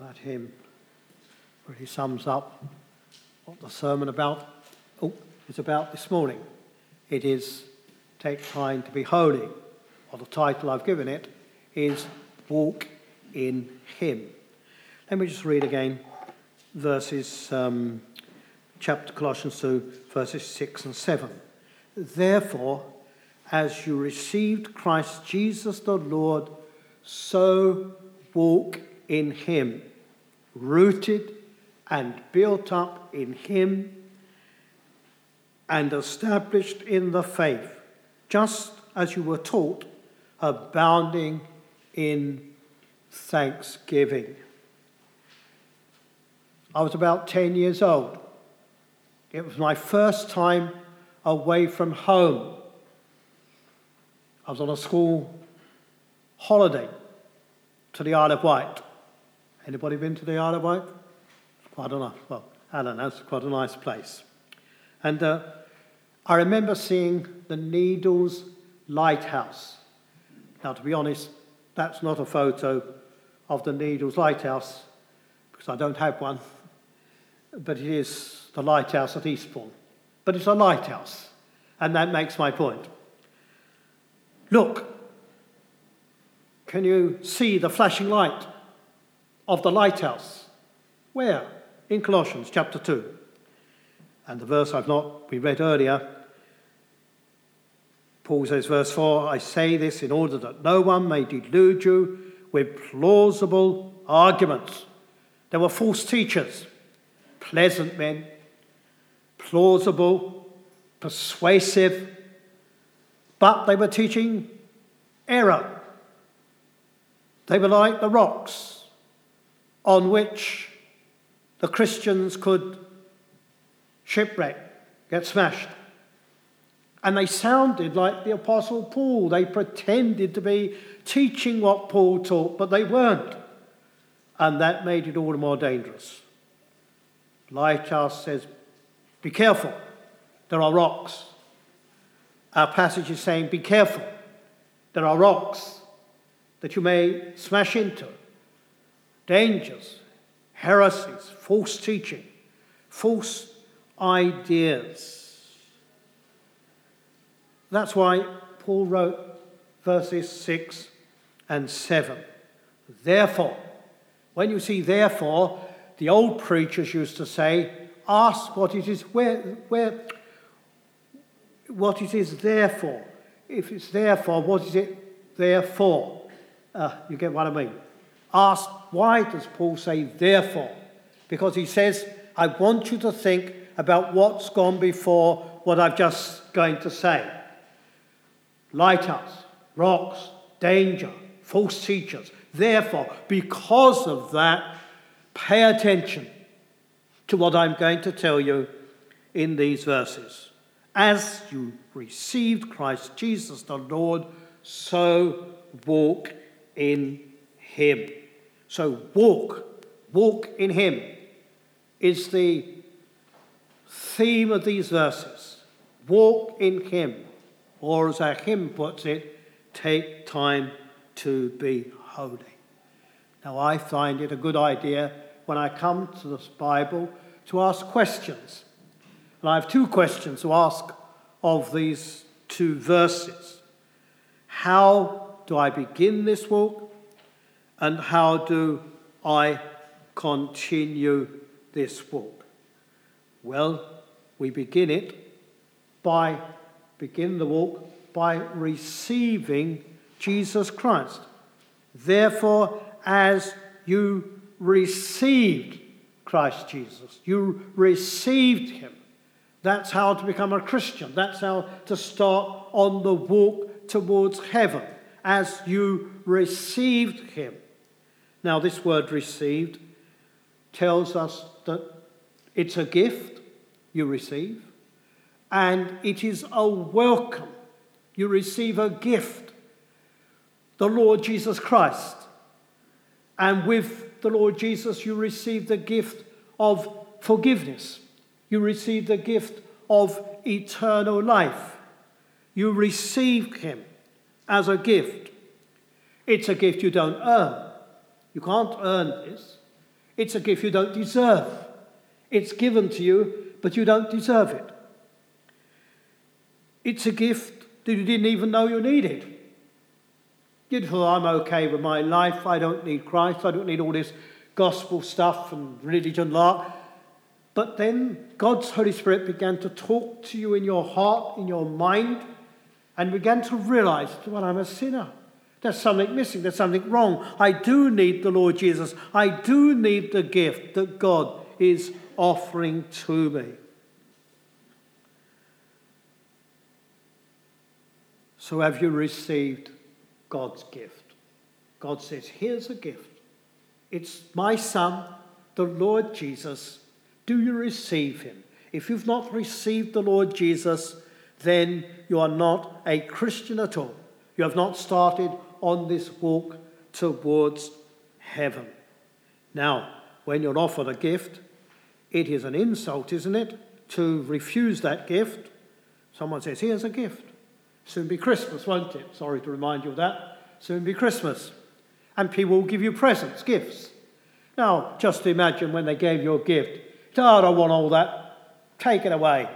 that hymn really sums up what the sermon about oh, is about this morning. It is Take Time to Be Holy, or the title I've given it is Walk in Him. Let me just read again verses, um, chapter Colossians 2, verses 6 and 7. Therefore, as you received Christ Jesus the Lord, so walk in him, rooted and built up in him and established in the faith, just as you were taught, abounding in thanksgiving. I was about 10 years old. It was my first time away from home. I was on a school holiday to the Isle of Wight. Anybody been to the Isle of Wight? Quite a nice, well, Alan it's quite a nice place. And uh, I remember seeing the Needles Lighthouse. Now, to be honest, that's not a photo of the Needles Lighthouse because I don't have one, but it is the lighthouse at Eastbourne. But it's a lighthouse, and that makes my point. Look, can you see the flashing light of the lighthouse? Where? In Colossians chapter 2. And the verse I've not we read earlier, Paul says, verse 4 I say this in order that no one may delude you with plausible arguments. There were false teachers, pleasant men, plausible, persuasive, but they were teaching error. They were like the rocks on which the Christians could shipwreck, get smashed. And they sounded like the Apostle Paul. They pretended to be teaching what Paul taught, but they weren't. And that made it all the more dangerous. Lighthouse says, Be careful, there are rocks. Our passage is saying, Be careful, there are rocks that you may smash into dangers, heresies, false teaching, false ideas. That's why Paul wrote verses 6 and 7. Therefore, when you see therefore, the old preachers used to say, ask what it is, where, where, what it is there for. If it's there for, what is it there for? Uh, you get what I mean? Ask, why does Paul say therefore? Because he says, I want you to think about what's gone before what I've just going to say. Lighthouse, rocks, danger, false teachers. Therefore, because of that, pay attention to what I'm going to tell you in these verses. As you received Christ Jesus the Lord, so walk in Him. So walk, walk in Him is the theme of these verses. Walk in Him, or as our hymn puts it, take time to be holy. Now, I find it a good idea when I come to this Bible to ask questions. And I have two questions to ask of these two verses. How do I begin this walk? And how do I continue this walk? Well, we begin it by begin the walk by receiving Jesus Christ. Therefore, as you received Christ Jesus, you received him. That's how to become a Christian. That's how to start on the walk towards heaven as you received him. Now, this word received tells us that it's a gift you receive, and it is a welcome. You receive a gift, the Lord Jesus Christ. And with the Lord Jesus, you receive the gift of forgiveness. You receive the gift of eternal life. You receive Him as a gift. It's a gift you don't earn. You can't earn this. It's a gift you don't deserve. It's given to you, but you don't deserve it. It's a gift that you didn't even know you needed. You thought, I'm okay with my life. I don't need Christ. I don't need all this gospel stuff and religion. But then God's Holy Spirit began to talk to you in your heart, in your mind, and began to realize, well, I'm a sinner. There's something missing. There's something wrong. I do need the Lord Jesus. I do need the gift that God is offering to me. So, have you received God's gift? God says, Here's a gift. It's my Son, the Lord Jesus. Do you receive him? If you've not received the Lord Jesus, then you are not a Christian at all. You have not started on this walk towards heaven. Now, when you're offered a gift, it is an insult, isn't it, to refuse that gift? Someone says, Here's a gift. Soon be Christmas, won't it? Sorry to remind you of that. Soon be Christmas. And people will give you presents, gifts. Now, just imagine when they gave you a gift. Oh, I don't want all that. Take it away.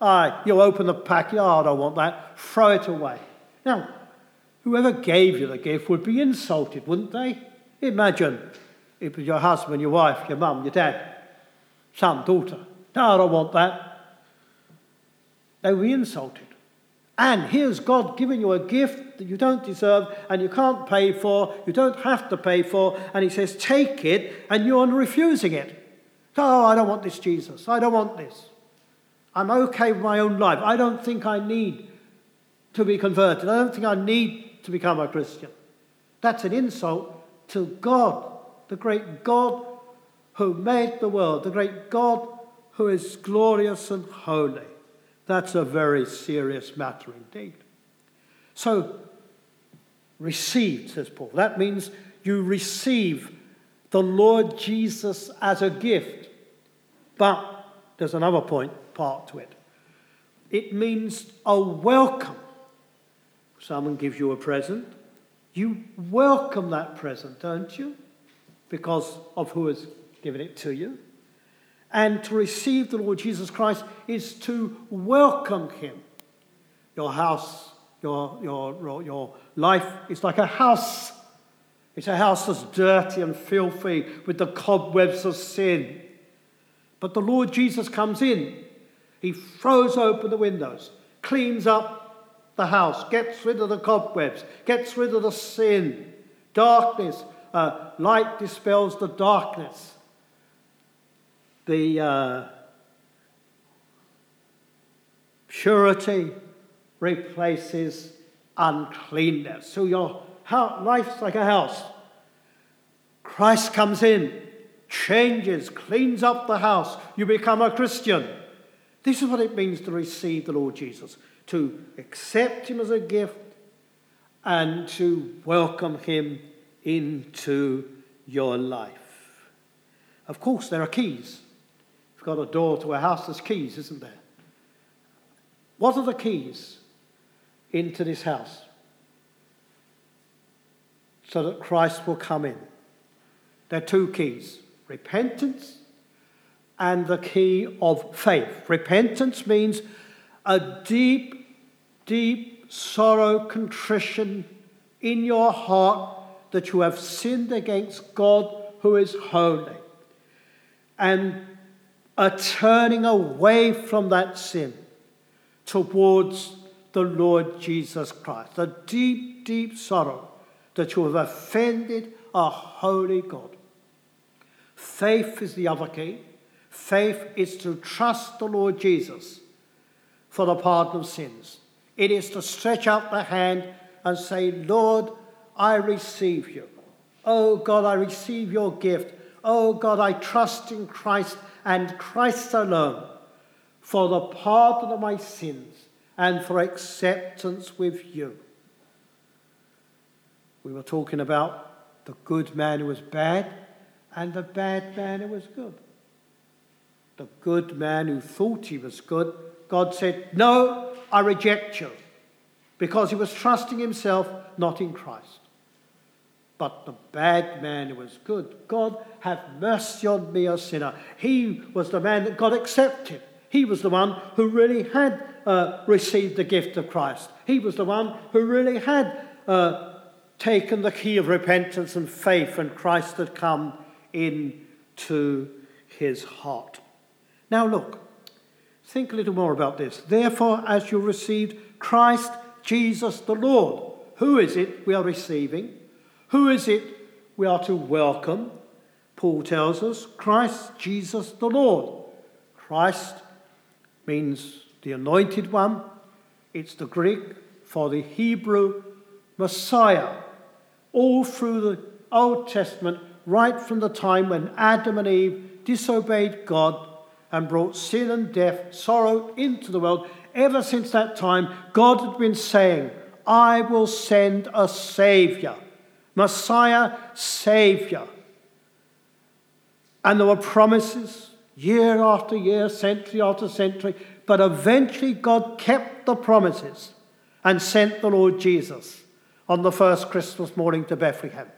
Aye, you open the pack. Oh, I don't want that. Throw it away. Now, whoever gave you the gift would be insulted, wouldn't they? Imagine it was your husband, your wife, your mum, your dad, son, daughter. No, I don't want that. They be insulted. And here's God giving you a gift that you don't deserve and you can't pay for, you don't have to pay for, and He says, Take it, and you're refusing it. Oh, I don't want this, Jesus. I don't want this. I'm okay with my own life. I don't think I need to be converted. I don't think I need to become a Christian. That's an insult to God, the great God who made the world, the great God who is glorious and holy. That's a very serious matter indeed. So, receive, says Paul. That means you receive the Lord Jesus as a gift. But there's another point, part to it. It means a welcome. Someone gives you a present. You welcome that present, don't you? Because of who has given it to you. And to receive the Lord Jesus Christ is to welcome him. Your house, your, your, your life is like a house. It's a house that's dirty and filthy with the cobwebs of sin. But the Lord Jesus comes in. He throws open the windows, cleans up the house, gets rid of the cobwebs, gets rid of the sin. Darkness, uh, light dispels the darkness the uh, purity replaces uncleanness. So your life's like a house. Christ comes in, changes, cleans up the house. You become a Christian. This is what it means to receive the Lord Jesus to accept Him as a gift and to welcome Him into your life. Of course, there are keys You've got a door to a house, there's keys, isn't there? What are the keys into this house? So that Christ will come in. There are two keys repentance and the key of faith. Repentance means a deep, deep sorrow, contrition in your heart that you have sinned against God who is holy. And a turning away from that sin towards the Lord Jesus Christ. A deep, deep sorrow that you have offended a holy God. Faith is the other key. Faith is to trust the Lord Jesus for the pardon of sins. It is to stretch out the hand and say, Lord, I receive you. Oh God, I receive your gift. Oh God, I trust in Christ and Christ alone for the pardon of my sins and for acceptance with you. We were talking about the good man who was bad and the bad man who was good. The good man who thought he was good, God said, No, I reject you, because he was trusting himself, not in Christ. but the bad man who was good. God, have mercy on me, a sinner. He was the man that God accepted. He was the one who really had uh, received the gift of Christ. He was the one who really had uh, taken the key of repentance and faith, and Christ had come into his heart. Now, look, think a little more about this. Therefore, as you received Christ Jesus the Lord, who is it we are receiving? Who is it we are to welcome? Paul tells us Christ Jesus the Lord. Christ means the anointed one. It's the Greek for the Hebrew Messiah. All through the Old Testament, right from the time when Adam and Eve disobeyed God and brought sin and death, sorrow into the world, ever since that time, God had been saying, I will send a Savior, Messiah, Savior. And there were promises year after year, century after century, but eventually God kept the promises and sent the Lord Jesus on the first Christmas morning to Bethlehem.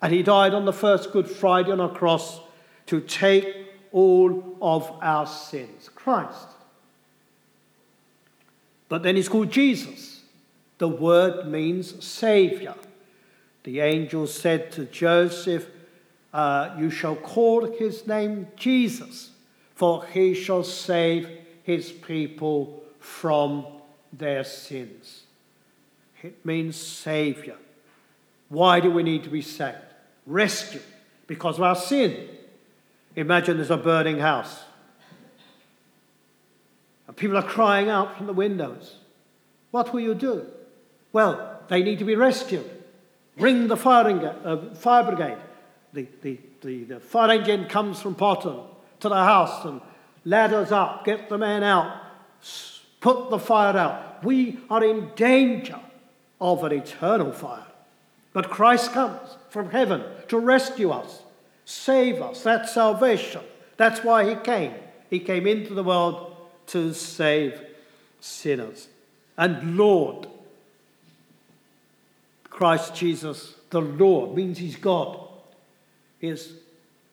And he died on the first Good Friday on a cross to take all of our sins. Christ. But then he's called Jesus. The word means Savior. The angel said to Joseph, uh, You shall call his name Jesus, for he shall save his people from their sins. It means Savior. Why do we need to be saved? Rescue, because of our sin. Imagine there's a burning house. And people are crying out from the windows. What will you do? Well, they need to be rescued. Ring the firing, uh, fire brigade. The, the, the, the fire engine comes from Potton to the house and ladders up, get the men out, put the fire out. We are in danger of an eternal fire. But Christ comes from heaven to rescue us save us. That's salvation. That's why he came. He came into the world to save sinners. And Lord, Christ Jesus, the Lord, means he's God. He is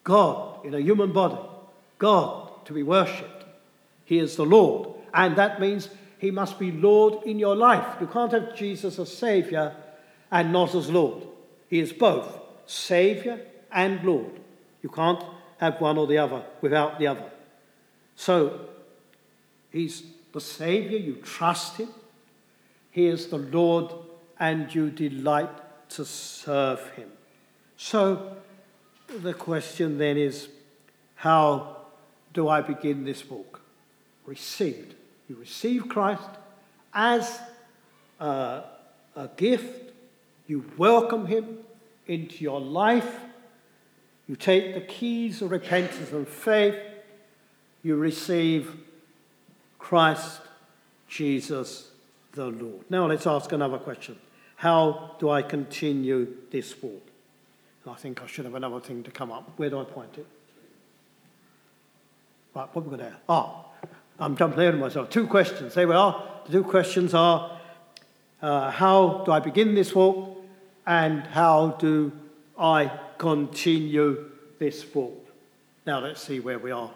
God in a human body, God to be worshipped. He is the Lord. And that means he must be Lord in your life. You can't have Jesus as Savior and not as Lord. He is both Savior and Lord. You can't have one or the other without the other. So, He's the Savior, you trust Him. He is the Lord, and you delight to serve Him. So, the question then is how do I begin this walk? Received. You receive Christ as a, a gift, you welcome Him into your life you take the keys of repentance and faith, you receive Christ Jesus the Lord. Now let's ask another question. How do I continue this walk? I think I should have another thing to come up. Where do I point it? Right, what we got there? Ah, I'm jumping ahead of myself. Two questions. There we are. The two questions are uh, how do I begin this walk? And how do I continue this walk. Now let's see where we are.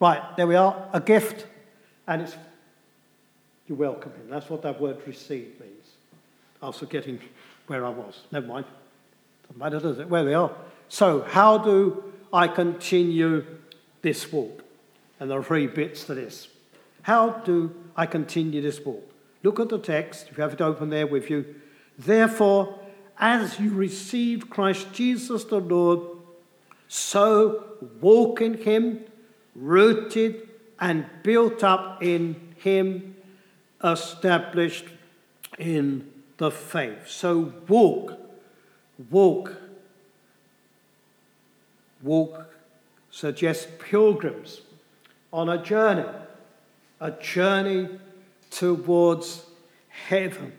Right, there we are, a gift, and it's you welcome him. That's what that word receive means. I was forgetting where I was. Never mind. Doesn't matter, does it? Where we are. So, how do I continue this walk? And there are three bits to this. How do I continue this walk? Look at the text, if you have it open there with you. Therefore, as you received Christ Jesus the Lord, so walk in him, rooted and built up in him, established in the faith. So walk, walk, walk suggests pilgrims on a journey, a journey towards heaven.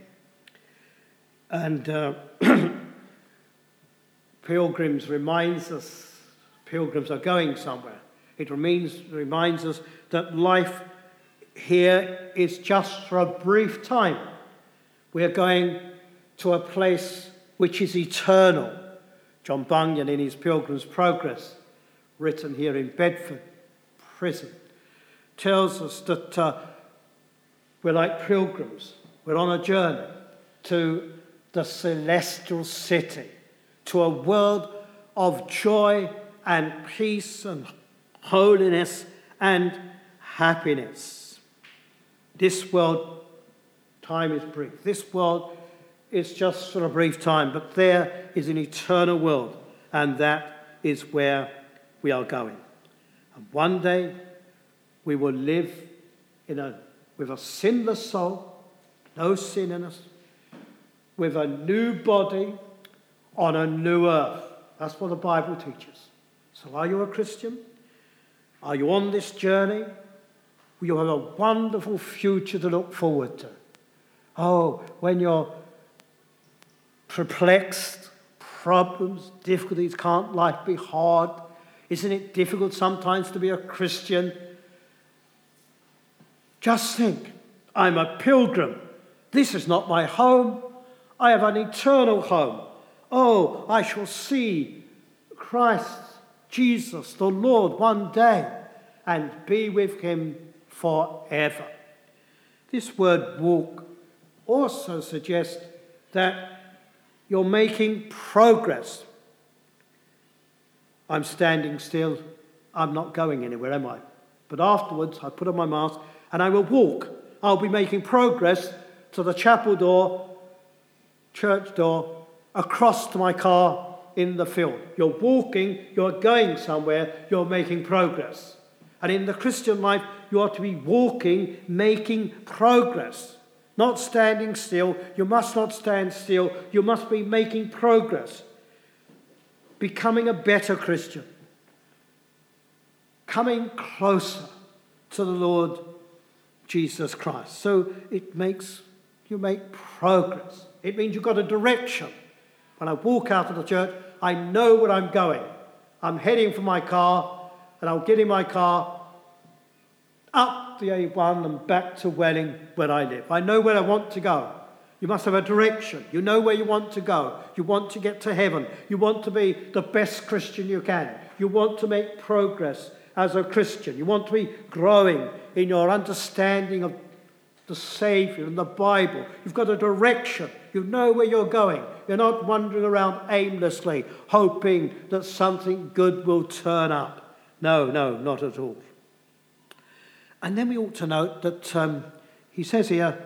And uh, pilgrims reminds us, pilgrims are going somewhere. It reminds, reminds us that life here is just for a brief time. We are going to a place which is eternal. John Bunyan, in his Pilgrim's Progress, written here in Bedford prison, tells us that uh, we're like pilgrims. We're on a journey to the celestial city, to a world of joy and peace and holiness and happiness. This world, time is brief. This world is just for a brief time, but there is an eternal world, and that is where we are going. And one day we will live in a, with a sinless soul, no sin in us, with a new body on a new earth. That's what the Bible teaches. So, are you a Christian? Are you on this journey? You have a wonderful future to look forward to. Oh, when you're perplexed, problems, difficulties, can't life be hard? Isn't it difficult sometimes to be a Christian? Just think, I'm a pilgrim. This is not my home. I have an eternal home. Oh, I shall see Christ, Jesus, the Lord, one day and be with him forever. This word walk also suggests that you're making progress. I'm standing still. I'm not going anywhere, am I? But afterwards, I put on my mask and I will walk. I'll be making progress to the chapel door, church door, across to my car in the field. You're walking, you're going somewhere, you're making progress. And in the Christian life, you are to be walking, making progress, not standing still. You must not stand still. You must be making progress, becoming a better Christian, coming closer to the Lord Jesus Christ. So it makes you make progress. It means you've got a direction. When I walk out of the church, I know where I'm going. I'm heading for my car, and I'll get in my car up the A1 and back to Welling where I live. I know where I want to go. You must have a direction. You know where you want to go. You want to get to heaven. You want to be the best Christian you can. You want to make progress as a Christian. You want to be growing in your understanding of the Savior and the Bible. You've got a direction. You know where you're going. You're not wandering around aimlessly, hoping that something good will turn up. No, no, not at all. And then we ought to note that um, he says here,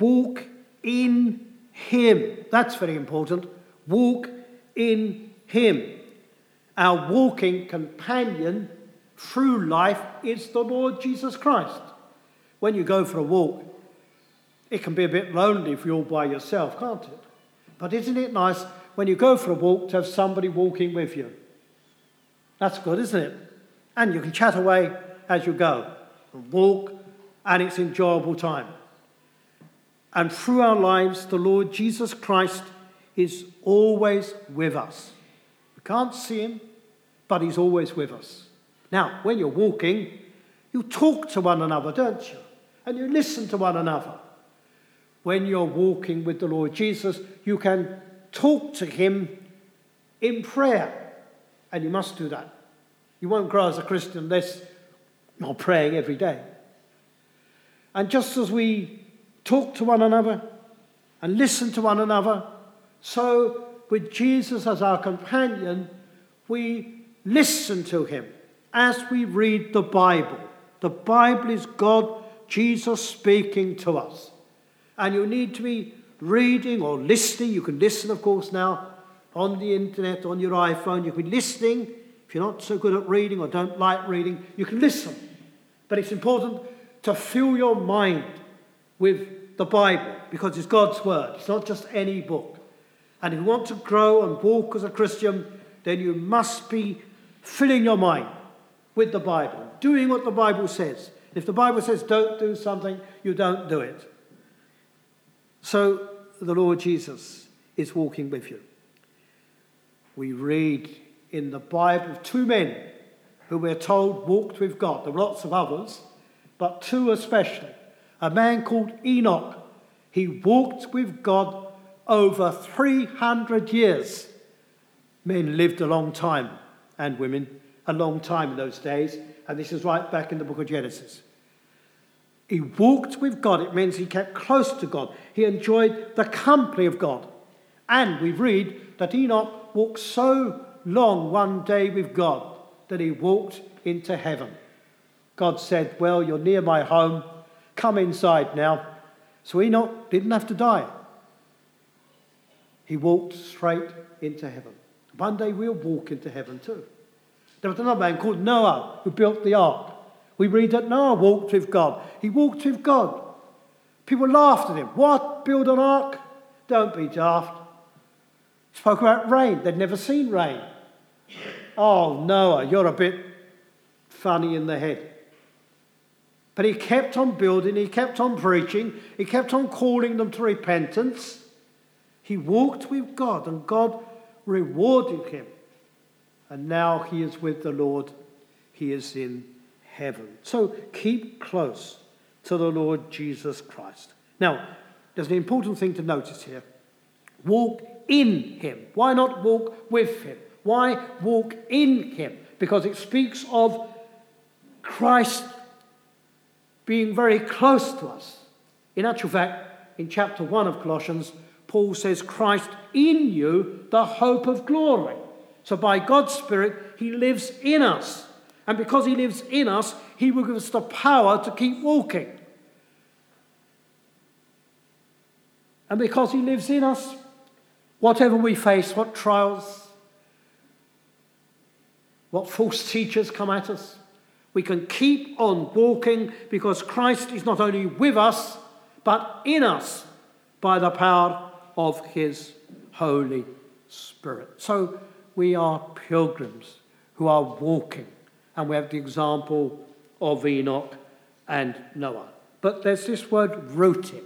walk in him. That's very important. Walk in him. Our walking companion through life is the Lord Jesus Christ. When you go for a walk, it can be a bit lonely if you're all by yourself, can't it? But isn't it nice when you go for a walk to have somebody walking with you? That's good, isn't it? And you can chat away as you go, walk, and it's enjoyable time. And through our lives, the Lord Jesus Christ is always with us. We can't see him, but he's always with us. Now, when you're walking, you talk to one another, don't you? And you listen to one another when you're walking with the Lord Jesus, you can talk to Him in prayer. And you must do that. You won't grow as a Christian unless you're praying every day. And just as we talk to one another and listen to one another, so with Jesus as our companion, we listen to him as we read the Bible. The Bible is God, Jesus speaking to us. And you need to be reading or listening. You can listen, of course, now on the internet, on your iPhone. You can be listening. If you're not so good at reading or don't like reading, you can listen. But it's important to fill your mind with the Bible because it's God's Word. It's not just any book. And if you want to grow and walk as a Christian, then you must be filling your mind with the Bible, doing what the Bible says. If the Bible says don't do something, you don't do it. So the Lord Jesus is walking with you. We read in the Bible of two men who we're told walked with God. There were lots of others, but two especially. A man called Enoch. He walked with God over 300 years. Men lived a long time, and women a long time in those days, and this is right back in the book of Genesis. He walked with God. It means he kept close to God. He enjoyed the company of God. And we read that Enoch walked so long one day with God that he walked into heaven. God said, Well, you're near my home. Come inside now. So Enoch didn't have to die. He walked straight into heaven. One day we'll walk into heaven too. There was another man called Noah who built the ark. We read that Noah walked with God. He walked with God. People laughed at him. What? Build an ark? Don't be daft. Spoke about rain. They'd never seen rain. Oh, Noah, you're a bit funny in the head. But he kept on building, he kept on preaching, he kept on calling them to repentance. He walked with God, and God rewarded him. And now he is with the Lord, he is in heaven. So keep close to the Lord Jesus Christ. Now, there's an important thing to notice here walk in him. Why not walk with him? Why walk in him? Because it speaks of Christ being very close to us. In actual fact, in chapter 1 of Colossians, Paul says, Christ in you, the hope of glory. So by God's Spirit, He lives in us. And because He lives in us, He will give us the power to keep walking. And because He lives in us, whatever we face, what trials, what false teachers come at us, we can keep on walking because Christ is not only with us, but in us by the power of His Holy Spirit. So we are pilgrims who are walking, and we have the example of Enoch and Noah. But there's this word rooted.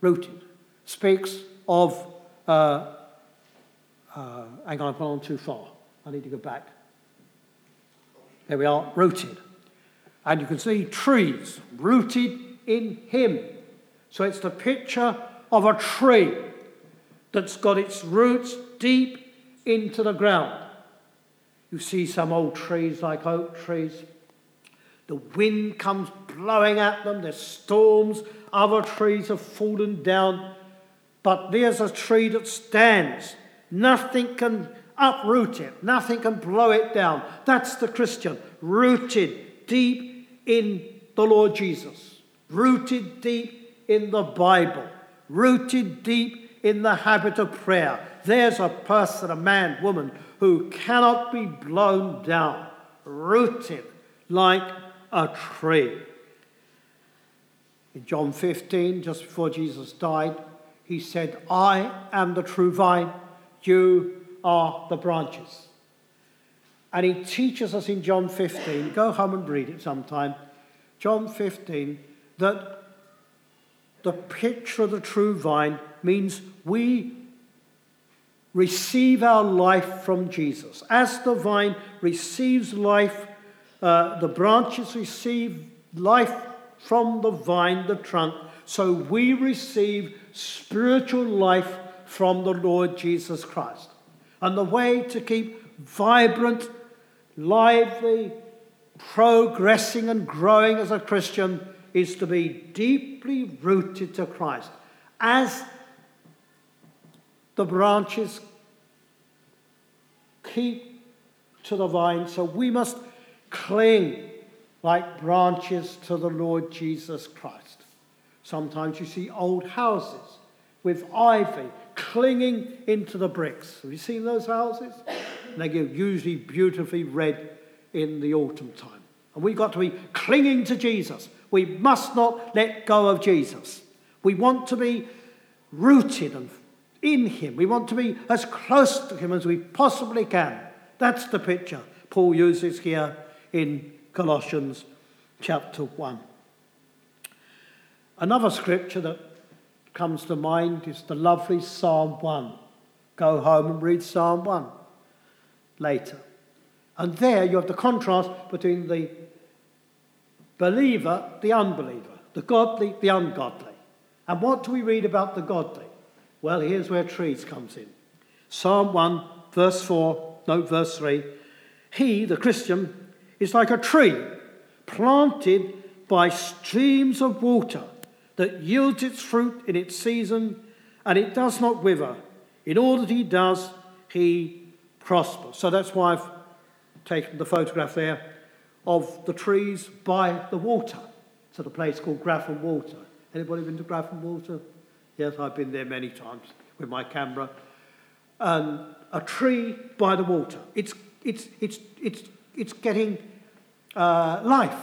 Rooted speaks of. Uh, uh, hang on, I've gone too far. I need to go back. There we are, rooted. And you can see trees rooted in Him. So it's the picture of a tree that's got its roots deep into the ground. You see some old trees like oak trees. The wind comes blowing at them, there's storms, other trees have fallen down. But there's a tree that stands. Nothing can uproot it, nothing can blow it down. That's the Christian, rooted deep in the Lord Jesus, rooted deep in the Bible, rooted deep in the habit of prayer. There's a person, a man, woman, who cannot be blown down, rooted like a tree. In John 15, just before Jesus died, he said, I am the true vine, you are the branches. And he teaches us in John 15, go home and read it sometime, John 15, that the picture of the true vine means we receive our life from Jesus. As the vine receives life, uh, the branches receive life from the vine, the trunk, so we receive spiritual life from the Lord Jesus Christ. And the way to keep vibrant, lively, progressing, and growing as a Christian is to be deeply rooted to Christ. As the branches keep to the vine, so we must cling like branches to the Lord Jesus Christ. Sometimes you see old houses with ivy clinging into the bricks. Have you seen those houses? And they get usually beautifully red in the autumn time. And we've got to be clinging to Jesus. We must not let go of Jesus. We want to be rooted and in Him. We want to be as close to Him as we possibly can. That's the picture Paul uses here in Colossians chapter 1. Another scripture that comes to mind is the lovely Psalm 1. Go home and read Psalm 1 later. And there you have the contrast between the believer, the unbeliever, the godly, the ungodly. And what do we read about the godly? Well, here's where trees comes in. Psalm 1, verse 4, no, verse 3. He, the Christian, is like a tree planted by streams of water that yields its fruit in its season and it does not wither. In all that he does, he prospers. So that's why I've taken the photograph there of the trees by the water. At a place called Grafham Water. Anybody been to Grafham Water? Yes, I've been there many times with my camera. And a tree by the water. It's, it's, it's, it's, it's getting uh, life.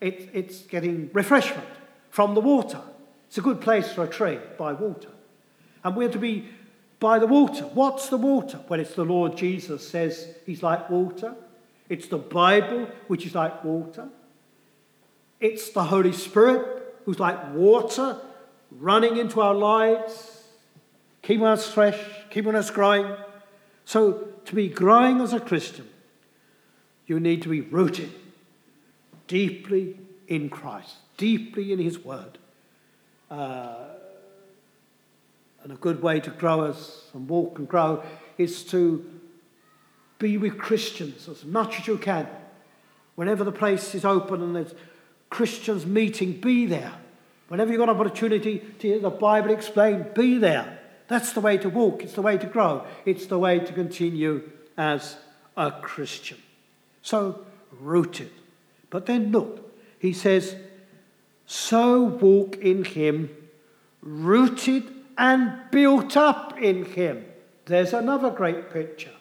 It, it's getting refreshment from the water. It's a good place for a tree by water. And we're to be by the water. What's the water? Well, it's the Lord Jesus says he's like water. It's the Bible, which is like water. It's the Holy Spirit, who's like water running into our lives, keeping us fresh, keeping us growing. So, to be growing as a Christian, you need to be rooted deeply in Christ, deeply in His Word. Uh, and a good way to grow us and walk and grow is to be with Christians as much as you can. Whenever the place is open and there's Christians meeting, be there. Whenever you've got an opportunity to hear the Bible explained, be there. That's the way to walk. It's the way to grow. It's the way to continue as a Christian. So, rooted. But then look, he says, so walk in him, rooted and built up in him. There's another great picture.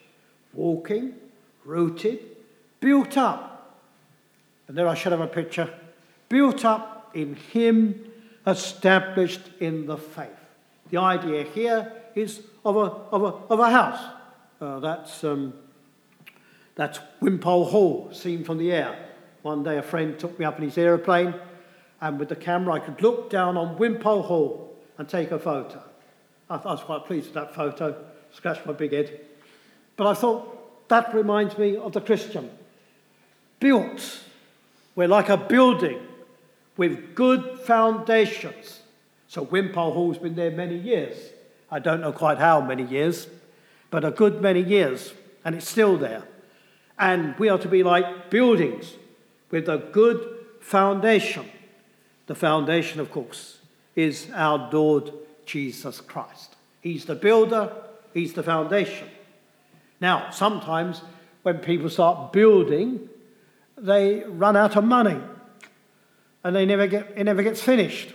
Walking, rooted, built up. And there I should have a picture. Built up in him, established in the faith. The idea here is of a, of a, of a house. Uh, that's, um, that's Wimpole Hall, seen from the air. One day a friend took me up in his aeroplane, and with the camera I could look down on Wimpole Hall and take a photo. I, I was quite pleased with that photo, scratched my big head. But I thought that reminds me of the Christian. Built, we're like a building with good foundations. So Wimpole Hall's been there many years. I don't know quite how many years, but a good many years, and it's still there. And we are to be like buildings with a good foundation. The foundation, of course, is our Lord Jesus Christ. He's the builder, He's the foundation. Now, sometimes when people start building, they run out of money and they never get, it never gets finished.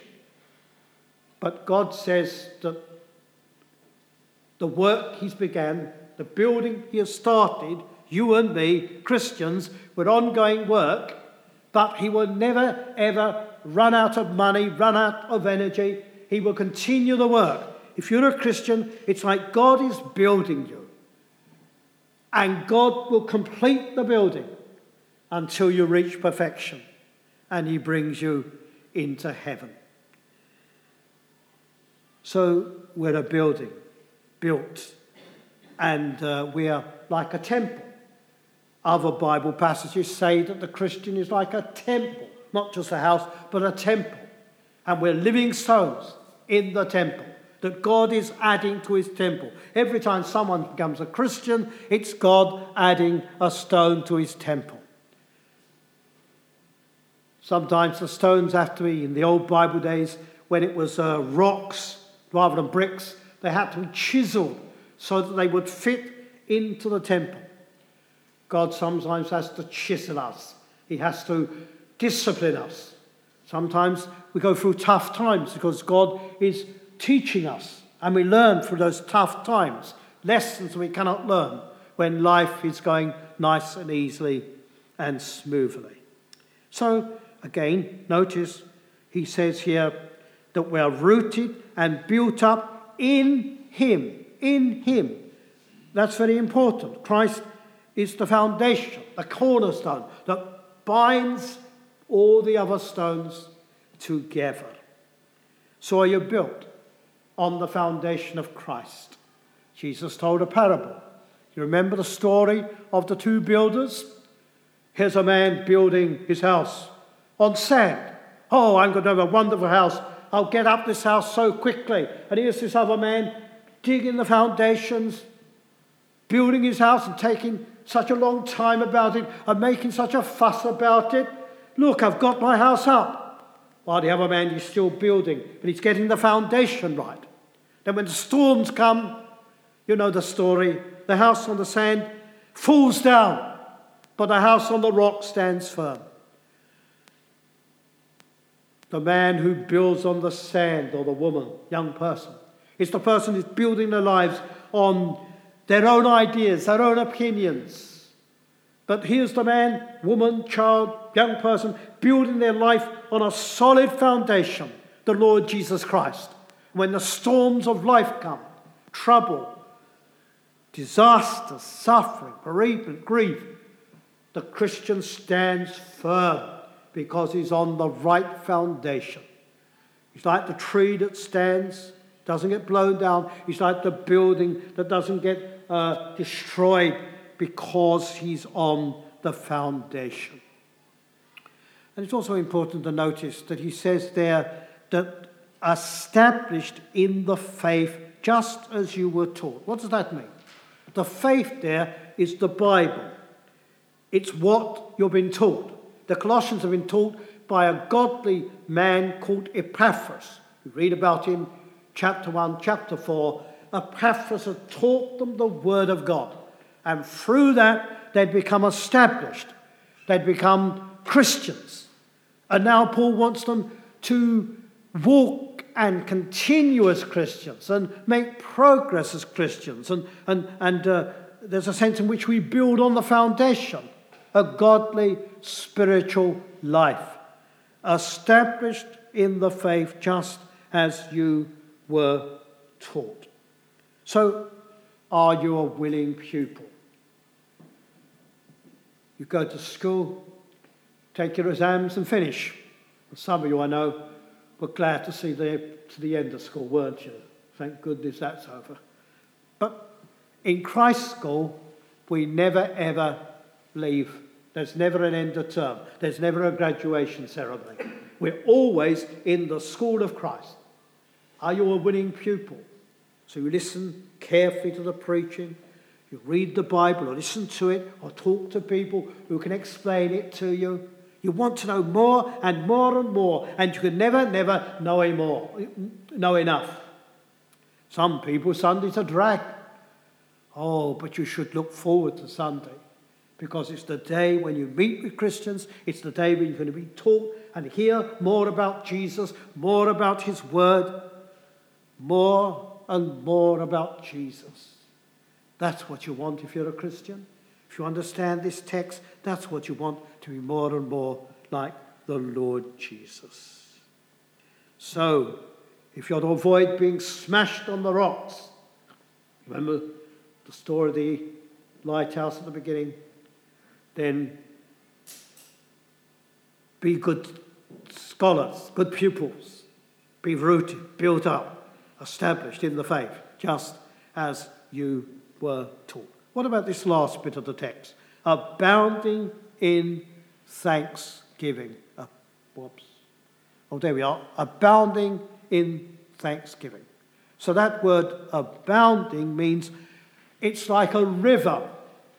But God says that the work He's began, the building He has started, you and me, Christians, with ongoing work, but He will never, ever run out of money, run out of energy. He will continue the work. If you're a Christian, it's like God is building you. And God will complete the building until you reach perfection and He brings you into heaven. So we're a building built, and uh, we are like a temple. Other Bible passages say that the Christian is like a temple, not just a house, but a temple. And we're living stones in the temple that God is adding to his temple. Every time someone becomes a Christian, it's God adding a stone to his temple. Sometimes the stones have to be, in the old Bible days, when it was uh, rocks rather than bricks, they had to be chiseled so that they would fit into the temple. God sometimes has to chisel us, He has to discipline us. Sometimes we go through tough times because God is teaching us, and we learn through those tough times lessons we cannot learn when life is going nice and easily and smoothly. So, again, notice he says here that we are rooted and built up in Him. In Him. That's very important. Christ is the foundation, the cornerstone that binds all the other stones together. So are you built on the foundation of Christ? Jesus told a parable. You remember the story of the two builders? Here's a man building his house on sand. Oh, I'm going to have a wonderful house. I'll get up this house so quickly. And here's this other man digging the foundations, building his house and taking such a long time about it and making such a fuss about it. Look, I've got my house up. While the other man is still building, but he's getting the foundation right. Then when the storms come, you know the story. The house on the sand falls down, but the house on the rock stands firm. The man who builds on the sand, or the woman, young person, is the person who's building their lives on their own ideas, their own opinions. But here's the man, woman, child, young person building their life on a solid foundation, the Lord Jesus Christ. When the storms of life come, trouble, disaster, suffering, bereavement, grief, the Christian stands firm because he's on the right foundation. He's like the tree that stands, doesn't get blown down. He's like the building that doesn't get uh, destroyed because he's on the foundation. And it's also important to notice that he says there that established in the faith just as you were taught. What does that mean? The faith there is the Bible. It's what you've been taught. The Colossians have been taught by a godly man called Epaphras. We read about him chapter 1, chapter 4. Epaphras had taught them the word of God. And through that, they'd become established. They'd become Christians. And now Paul wants them to walk and continue as Christians and make progress as Christians. And, and, and uh, there's a sense in which we build on the foundation a godly spiritual life, established in the faith just as you were taught. So, are you a willing pupil? You go to school, take your exams, and finish. Some of you I know were glad to see the, to the end of school, weren't you? Thank goodness that's over. But in Christ's school, we never ever leave. There's never an end of term. There's never a graduation ceremony. We're always in the school of Christ. Are you a winning pupil? So you listen carefully to the preaching, you read the Bible or listen to it or talk to people who can explain it to you. You want to know more and more and more, and you can never, never know more, know enough. Some people, Sunday's a drag. Oh, but you should look forward to Sunday because it's the day when you meet with Christians, it's the day when you're going to be taught and hear more about Jesus, more about His Word, more and more about Jesus. That's what you want if you're a Christian. If you understand this text, that's what you want to be more and more like the Lord Jesus. So, if you're to avoid being smashed on the rocks, remember the story of the lighthouse at the beginning, then be good scholars, good pupils, be rooted, built up, established in the faith, just as you were taught. What about this last bit of the text? Abounding in thanksgiving. Uh, whoops. Oh, there we are. Abounding in thanksgiving. So that word abounding means it's like a river.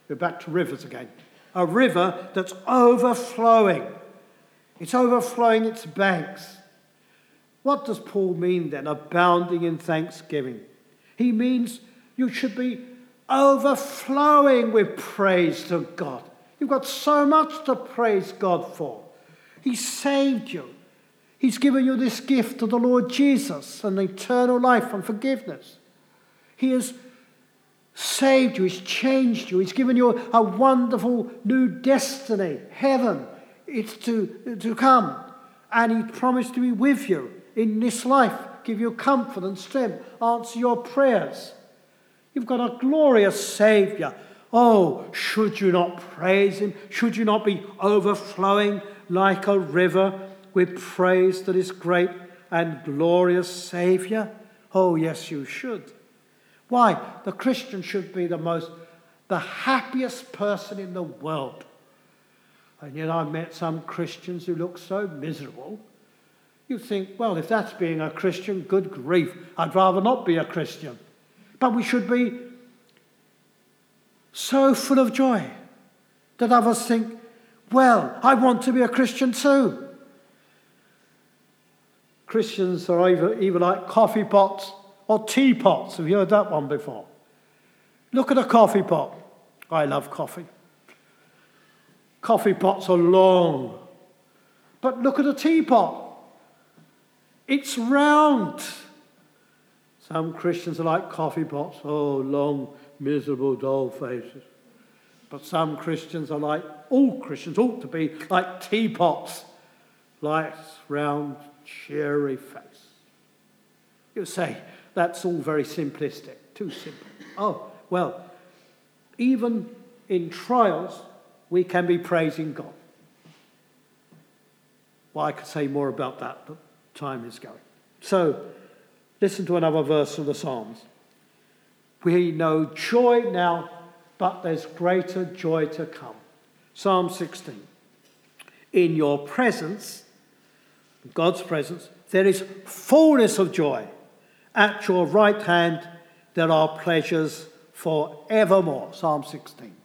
We're back to rivers again. A river that's overflowing. It's overflowing its banks. What does Paul mean then, abounding in thanksgiving? He means you should be overflowing with praise to God. You've got so much to praise God for. He saved you. He's given you this gift of the Lord Jesus and eternal life and forgiveness. He has saved you, He's changed you, He's given you a wonderful new destiny, heaven. It's to, to come. And He promised to be with you in this life, give you comfort and strength, answer your prayers. You've got a glorious Savior. Oh, should you not praise Him? Should you not be overflowing like a river with praise to this great and glorious Savior? Oh, yes, you should. Why? The Christian should be the most, the happiest person in the world. And yet, I met some Christians who look so miserable. You think, well, if that's being a Christian, good grief, I'd rather not be a Christian. But we should be so full of joy that others think, well, I want to be a Christian too. Christians are either like coffee pots or teapots. Have you heard that one before? Look at a coffee pot. I love coffee. Coffee pots are long. But look at a teapot. It's round. Some Christians are like coffee pots. Oh, long, miserable, dull faces. But some Christians are like, all Christians ought to be like teapots. Light, round, cheery face. You say, that's all very simplistic, too simple. Oh, well, even in trials, we can be praising God. Well, I could say more about that, but time is going. So, listen to another verse of the Psalms. We know joy now, but there's greater joy to come. Psalm 16. In your presence, God's presence, there is fullness of joy. At your right hand, there are pleasures forevermore. Psalm 16.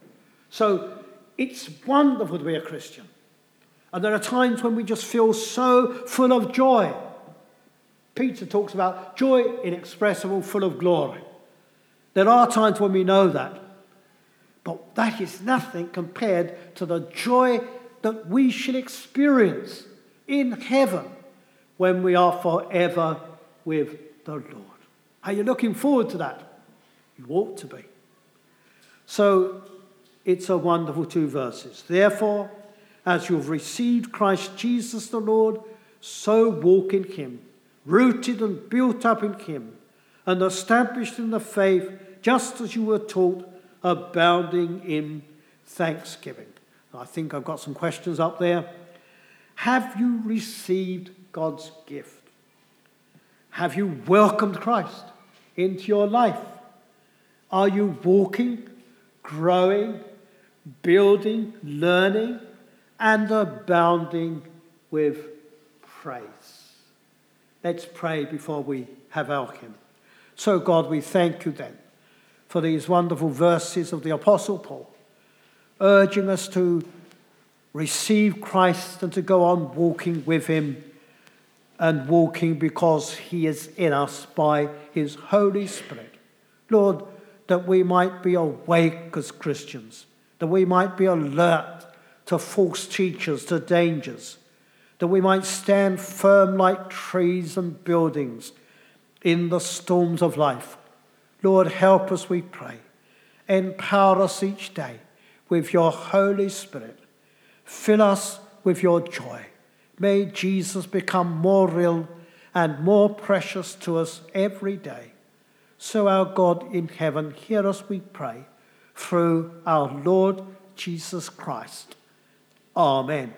So it's wonderful to be a Christian. And there are times when we just feel so full of joy. Peter talks about joy inexpressible, full of glory. There are times when we know that. But that is nothing compared to the joy that we shall experience in heaven when we are forever with the Lord. Are you looking forward to that? You ought to be. So it's a wonderful two verses. Therefore, as you've received Christ Jesus the Lord, so walk in him, rooted and built up in him, and established in the faith, just as you were taught, abounding in thanksgiving. I think I've got some questions up there. Have you received God's gift? Have you welcomed Christ into your life? Are you walking, growing, building, learning, and abounding with praise. Let's pray before we have our hymn. So, God, we thank you then for these wonderful verses of the Apostle Paul, urging us to receive Christ and to go on walking with him and walking because he is in us by his Holy Spirit. Lord, that we might be awake as Christians, that we might be alert to false teachers, to dangers, that we might stand firm like trees and buildings in the storms of life. Lord, help us, we pray. Empower us each day with your Holy Spirit. Fill us with your joy. May Jesus become more real and more precious to us every day. So, our God in heaven, hear us, we pray, through our Lord Jesus Christ. Amen.